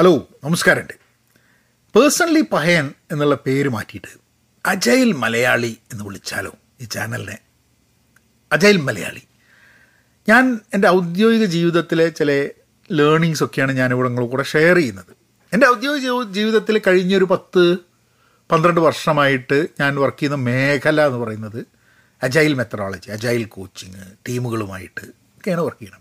Hello നമസ്കാരമുണ്ട്. Personally പഹയൻ എന്നുള്ള പേര് മാറ്റിയിട്ട് അജൈൽ മലയാളി എന്ന് വിളിച്ചാലോ ഈ ചാനലിനെ? അജൈൽ മലയാളി. ഞാൻ എന്റെ ഔദ്യോഗിക ജീവിതത്തിലെ ചില ലേണിങ്സ് ഒക്കെയാണ് ഞാൻ ഇവിടെ കൂടെ ഷെയർ ചെയ്യുന്നത്. എന്റെ ഔദ്യോഗിക ജീവ- ജീവിതത്തിൽ കഴിഞ്ഞൊരു പത്ത് പന്ത്രണ്ട് വർഷമായിട്ട് ഞാൻ വർക്ക് ചെയ്യുന്ന മേഖല എന്ന് പറയുന്നത് അജൈൽ മെത്തഡോളജി അജൈൽ കോച്ചിങ് ടീമുകളുമായിട്ട് ഒക്കെയാണ് വർക്ക് ചെയ്യണം.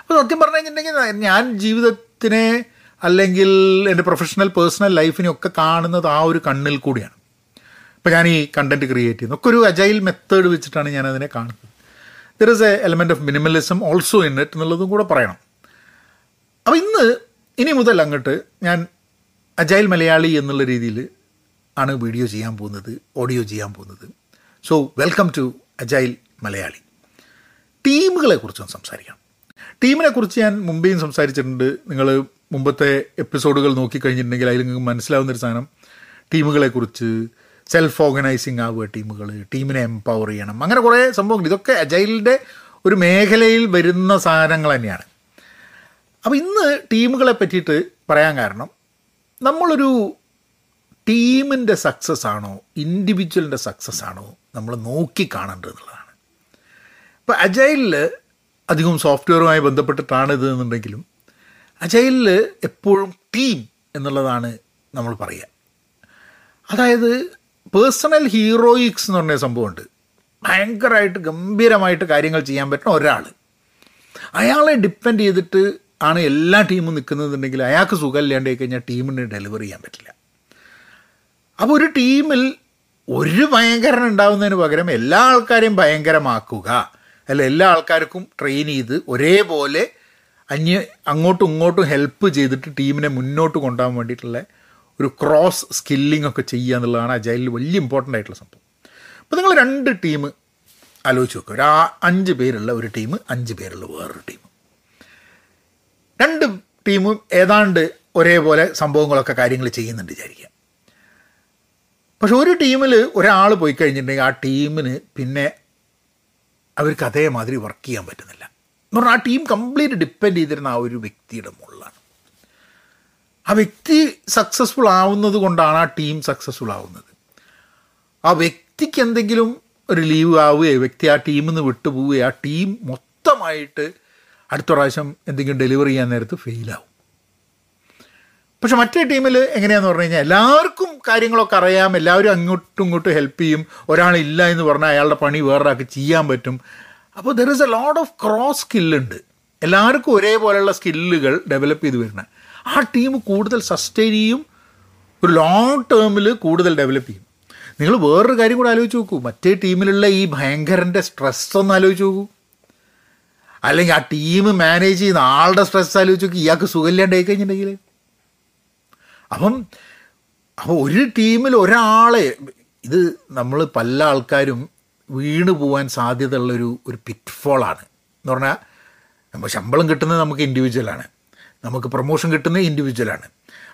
അപ്പോൾ സത്യം പറഞ്ഞു കഴിഞ്ഞിട്ടുണ്ടെങ്കിൽ ഞാൻ ജീവിതത്തിനെ അല്ലെങ്കിൽ എന്റെ പ്രൊഫഷണൽ പേഴ്സണൽ ലൈഫിനെയൊക്കെ കാണുന്നത് ആ ഒരു കണ്ണിൽ കൂടിയാണ്. ഇപ്പോൾ ഞാൻ ഈ കണ്ടന്റ് ക്രിയേറ്റ് ചെയ്യുന്നത് ഒക്കെ ഒരു അജൈൽ മെത്തേഡ് വെച്ചിട്ടാണ് ഞാൻ അതിനെ കാണുന്നത്. There is a element of minimalism also in it എന്നുള്ളതും കൂടെ പറയണം. അപ്പോൾ ഇന്ന് ഇനി മുതൽ അങ്ങോട്ട് ഞാൻ അജൈൽ മലയാളി എന്നുള്ള രീതിയിൽ ആണ് വീഡിയോ ചെയ്യാൻ പോകുന്നത് ഓഡിയോ ചെയ്യാൻ പോകുന്നത്. So welcome to agile Malayali. ടീമുകളെ കുറിച്ചൊന്ന് സംസാരിക്കാം ടീമിനെ കുറിച്ച് ഞാൻ മുമ്പേയും സംസാരിച്ചിട്ടുണ്ട്. നിങ്ങൾ മുമ്പത്തെ എപ്പിസോഡുകൾ നോക്കിക്കഴിഞ്ഞിട്ടുണ്ടെങ്കിൽ അതിൽ നിങ്ങൾക്ക് മനസ്സിലാവുന്നൊരു സാധനം. ടീമുകളെ കുറിച്ച് സെൽഫ് ഓർഗനൈസിങ് ആവുക ടീമുകൾ ടീമിനെ എംപവർ ചെയ്യണം. അങ്ങനെ കുറേ സംഭവങ്ങൾ ഇതൊക്കെ അജൈലിന്റെ ഒരു മേഖലയിൽ വരുന്ന സാധനങ്ങൾ തന്നെയാണ്. അപ്പോൾ ഇന്ന് ടീമുകളെ പറ്റിയിട്ട് പറയാൻ കാരണം നമ്മളൊരു ടീമിന്റെ സക്സസ് ആണോ ഇൻഡിവിജ്വലിന്റെ സക്സസ് ആണോ നമ്മൾ നോക്കി കാണേണ്ടത് എന്നുള്ളതാണ്. ഇപ്പോൾ അജൈലിൽ അധികം സോഫ്റ്റ്വെയറുമായി ബന്ധപ്പെട്ടിട്ടാണ് ഇത് എന്നുണ്ടെങ്കിലും അജൈലിൽ എപ്പോഴും ടീം എന്നുള്ളതാണ് നമ്മൾ പറയുക. അതായത് പേഴ്സണൽ ഹീറോയിക്സ് എന്ന് പറഞ്ഞ സംഭവമുണ്ട്. ഭയങ്കരമായിട്ട് ഗംഭീരമായിട്ട് കാര്യങ്ങൾ ചെയ്യാൻ പറ്റുന്ന ഒരാൾ. അയാളെ ഡിപ്പെൻഡ് ചെയ്തിട്ട് ആണ് എല്ലാ ടീമും നിൽക്കുന്നതെന്നുണ്ടെങ്കിൽ അയാൾക്ക് സുഖമില്ലാണ്ടായി കഴിഞ്ഞാൽ ടീമിന് ഡെലിവർ ചെയ്യാൻ പറ്റില്ല. അപ്പോൾ ഒരു ടീമിൽ ഒരു ഭയങ്കരൻ ഉണ്ടാവുന്നതിന് പകരം എല്ലാ ആൾക്കാരെയും ഭയങ്കരമാക്കുക. അല്ല എല്ലാ ആൾക്കാർക്കും ട്രെയിൻ ചെയ്ത് ഒരേപോലെ അന്യ അങ്ങോട്ടും ഇങ്ങോട്ടും ഹെൽപ്പ് ചെയ്തിട്ട് ടീമിനെ മുന്നോട്ട് കൊണ്ടുപോകാൻ വേണ്ടിയിട്ടുള്ള ഒരു ക്രോസ് സ്കില്ലിംഗ് ഒക്കെ ചെയ്യുക എന്നുള്ളതാണ് അജൈലിൽ വലിയ ഇമ്പോർട്ടന്റ് ആയിട്ടുള്ള സംഭവം. അപ്പോൾ നിങ്ങൾ രണ്ട് ടീം ആലോചിച്ച് നോക്കുക ഒരു അഞ്ച് പേരുള്ള ഒരു ടീം അഞ്ച് പേരുള്ള വേറൊരു ടീം രണ്ട് ടീമും ഏതാണ്ട് ഒരേപോലെ സംഭവങ്ങളൊക്കെ കാര്യങ്ങൾ ചെയ്യുന്നുണ്ട് വിചാരിക്കുക. പക്ഷെ ഒരു ടീമിൽ ഒരാൾ പോയി കഴിഞ്ഞിട്ടുണ്ടെങ്കിൽ ആ ടീമിന് പിന്നെ അവർക്ക് അതേമാതിരി വർക്ക് ചെയ്യാൻ പറ്റുന്നില്ല. എന്ന് പറഞ്ഞാൽ ആ ടീം കംപ്ലീറ്റ് ഡിപ്പെൻഡ് ചെയ്തിരുന്ന ആ ഒരു വ്യക്തിയുടെ മുകളിലാണ് ആ വ്യക്തി സക്സസ്ഫുൾ ആവുന്നത് കൊണ്ടാണ് ആ ടീം സക്സസ്ഫുൾ ആവുന്നത്. ആ വ്യക്തിക്ക് എന്തെങ്കിലും ഒരു ലീവ് ആവുകയോ വ്യക്തി ആ ടീമിൽ നിന്ന് വിട്ടുപോവുകയോ ആ ടീം മൊത്തമായിട്ട് അടുത്ത പ്രാവശ്യം എന്തെങ്കിലും ഡെലിവറി ചെയ്യാൻ നേരത്ത് ഫെയിലാവും പക്ഷെ മറ്റേ ടീമിൽ എങ്ങനെയാന്ന് പറഞ്ഞു കഴിഞ്ഞാൽ എല്ലാവർക്കും കാര്യങ്ങളൊക്കെ അറിയാം എല്ലാവരും അങ്ങോട്ടും ഇങ്ങോട്ടും ഹെൽപ്പ് ചെയ്യും. ഒരാളില്ല എന്ന് പറഞ്ഞാൽ അയാളുടെ പണി വേറൊരാൾക്ക് ചെയ്യാൻ പറ്റും. അപ്പോൾ there is a lot of cross സ്കില്ലുണ്ട് എല്ലാവർക്കും ഒരേപോലെയുള്ള സ്കില്ലുകൾ ഡെവലപ്പ് ചെയ്ത് വരുന്നത് ആ ടീം കൂടുതൽ സസ്റ്റെയിൻ ചെയ്യും ഒരു ലോങ് ടേമിൽ കൂടുതൽ ഡെവലപ്പ് ചെയ്യും. നിങ്ങൾ വേറൊരു കാര്യം കൂടെ ആലോചിച്ച് നോക്കൂ. മറ്റേ ടീമിലുള്ള ഈ ഭയങ്കരന്റെ സ്ട്രെസ് ഒന്ന് ആലോചിച്ച് നോക്കൂ. അല്ലെങ്കിൽ ആ ടീം മാനേജ് ചെയ്യുന്ന ആളുടെ സ്ട്രെസ് ആലോചിച്ച് നോക്കി. ഇയാൾക്ക് സുഖമില്ലാണ്ടായി കഴിഞ്ഞിട്ടുണ്ടെങ്കിൽ അപ്പം അപ്പോൾ ഒരു ടീമിൽ ഒരാളെ ഇത് നമ്മൾ പല ആൾക്കാരും വീണ് പോകാൻ സാധ്യതയുള്ളൊരു ഒരു പിറ്റ്ഫോളാണ് എന്ന് പറഞ്ഞാൽ നമ്മൾ ശമ്പളം കിട്ടുന്നത് നമുക്ക് ഇൻഡിവിജ്വലാണ് നമുക്ക് പ്രൊമോഷൻ കിട്ടുന്നത് ഇൻഡിവിജ്വലാണ്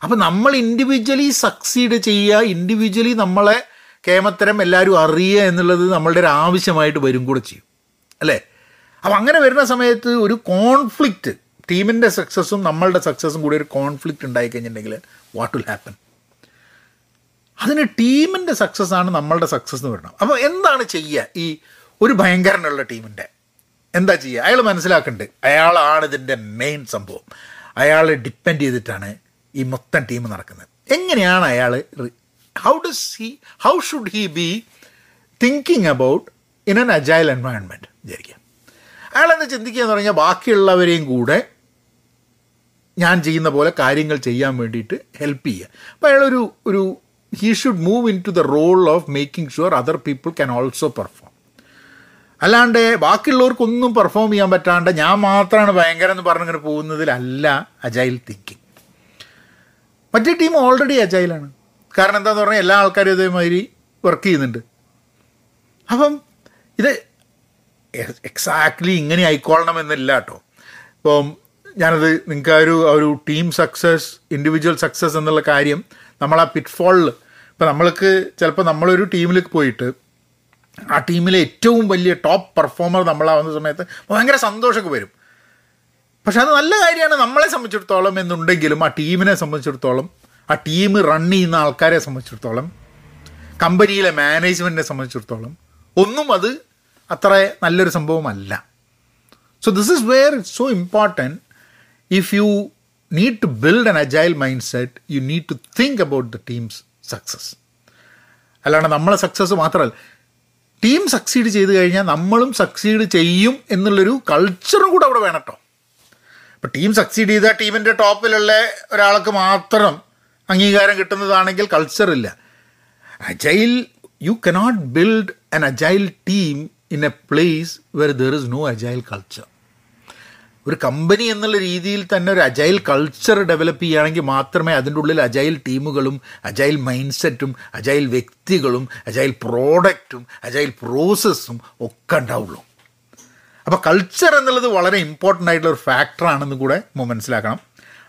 അപ്പോൾ നമ്മൾ ഇൻഡിവിജ്വലി സക്സീഡ് ചെയ്യുക ഇൻഡിവിജ്വലി നമ്മളെ കേമത്തരം എല്ലാവരും അറിയുക എന്നുള്ളത് നമ്മളുടെ ഒരു ആവശ്യമായിട്ട് വരും കൂടെ ചെയ്യും. അല്ലേ? അപ്പം അങ്ങനെ വരുന്ന സമയത്ത് ഒരു കോൺഫ്ലിക്റ്റ് ടീമിന്റെ സക്സസ്സും നമ്മളുടെ സക്സസ്സും കൂടി ഒരു കോൺഫ്ലിക്റ്റ് ഉണ്ടായി കഴിഞ്ഞിട്ടുണ്ടെങ്കിൽ വാട്ട് വിൽ ഹാപ്പൻ അതിന് ടീമിന്റെ സക്സസ് ആണ് നമ്മളുടെ സക്സസ് എന്ന് പറയണം. അപ്പോൾ എന്താണ് ചെയ്യുക ഈ ഒരു ഭയങ്കരനുള്ള ടീമിന്റെ എന്താ ചെയ്യുക അയാൾ മനസ്സിലാക്കുന്നുണ്ട് അയാളാണ് ഇതിന്റെ മെയിൻ സംഭവം. അയാളെ ഡിപ്പെൻഡ് ചെയ്തിട്ടാണ് ഈ മൊത്തം ടീം നടക്കുന്നത്. എങ്ങനെയാണ് അയാൾ how does he how should he be thinking about in an agile environment വിചാരിക്കുക. അയാളെന്ന് ചിന്തിക്കുക എന്ന് പറഞ്ഞാൽ ബാക്കിയുള്ളവരെയും കൂടെ ഞാൻ ചെയ്യുന്ന പോലെ കാര്യങ്ങൾ ചെയ്യാൻ വേണ്ടിയിട്ട് ഹെൽപ്പ് ചെയ്യുക. അപ്പോൾ അയാളൊരു ഒരു he should move in to the role of making sure other people can also perform അല്ലാണ്ട് ബാക്കിയുള്ളവർക്കൊന്നും പെർഫോം ചെയ്യാൻ പറ്റാണ്ട് ഞാൻ മാത്രമാണ് ഭയങ്കരം എന്ന് പറഞ്ഞിങ്ങനെ പോകുന്നതിലല്ല അജൈൽ തിങ്കിങ് മറ്റേ ടീം ഓൾറെഡി അജൈലാണ് കാരണം എന്താന്ന് പറഞ്ഞാൽ എല്ലാ ആൾക്കാരും ഇതേമാതിരി വർക്ക് ചെയ്യുന്നുണ്ട്. അപ്പം ഇത് എക്സാക്ട്ലി ഇങ്ങനെ ആയിക്കോളണം എന്നില്ല കേട്ടോ. ഇപ്പം ഞാനത് നിങ്ങൾക്ക് ആ ഒരു ഒരു ടീം സക്സസ് ഇൻഡിവിജ്വൽ സക്സസ് എന്നുള്ള കാര്യം നമ്മൾ ആ പിറ്റ്ഫോളിൽ ഇപ്പം നമ്മൾക്ക് ചിലപ്പോൾ നമ്മളൊരു ടീമിലേക്ക് പോയിട്ട് ആ ടീമിലെ ഏറ്റവും വലിയ ടോപ്പ് പെർഫോമർ നമ്മളാവുന്ന സമയത്ത് ഭയങ്കര സന്തോഷമൊക്കെ വരും. പക്ഷെ അത് നല്ല കാര്യമാണ് നമ്മളെ സംബന്ധിച്ചിടത്തോളം എന്നുണ്ടെങ്കിലും ആ ടീമിനെ സംബന്ധിച്ചിടത്തോളം ആ ടീം റൺ ചെയ്യുന്ന ആൾക്കാരെ സംബന്ധിച്ചിടത്തോളം കമ്പനിയിലെ മാനേജ്മെന്റിനെ സംബന്ധിച്ചിടത്തോളം ഒന്നും അത് അത്ര നല്ലൊരു സംഭവമല്ല. So this is where it's so important if you need to build an agile mind set you need to think about the team's success അല്ലാണ്ട് നമ്മളെ സക്സസ് മാത്രമല്ല ടീം സക്സീഡ് ചെയ്ത് കഴിഞ്ഞാൽ നമ്മളും സക്സീഡ് ചെയ്യും എന്നുള്ളൊരു കൾച്ചറും കൂടെ അവിടെ വേണം കേട്ടോ. ഇപ്പം ടീം സക്സീഡ് ചെയ്ത ടീമിന്റെ ടോപ്പിലുള്ള ഒരാൾക്ക് മാത്രം അംഗീകാരം കിട്ടുന്നതാണെങ്കിൽ കൾച്ചറില്ല agile you cannot build an agile team in a place where there is no agile culture ഒരു കമ്പനി എന്നുള്ള രീതിയിൽ തന്നെ ഒരു അജൈൽ കൾച്ചർ ഡെവലപ്പ് ചെയ്യുകയാണെങ്കിൽ മാത്രമേ അതിന്റെ ഉള്ളിൽ അജൈൽ ടീമുകളും അജൈൽ മൈൻഡ് സെറ്റും അജൈൽ വ്യക്തികളും അജൈൽ പ്രോഡക്റ്റും അജൈൽ പ്രോസസ്സും ഒക്കെ ഉണ്ടാവുള്ളൂ. അപ്പോൾ കൾച്ചർ എന്നുള്ളത് വളരെ ഇമ്പോർട്ടന്റ് ആയിട്ടുള്ള ഒരു ഫാക്ടറാണെന്ന് കൂടെ നമ്മൾ മനസ്സിലാക്കണം.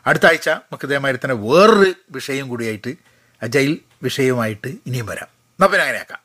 അടുത്ത ആഴ്ച നമുക്ക് ഇതേമാതിരി തന്നെ വേറൊരു വിഷയം കൂടിയായിട്ട് അജൈൽ വിഷയവുമായിട്ട് ഇനിയും വരാം. എന്നാൽ പിന്നെ അങ്ങനെയാക്കാം.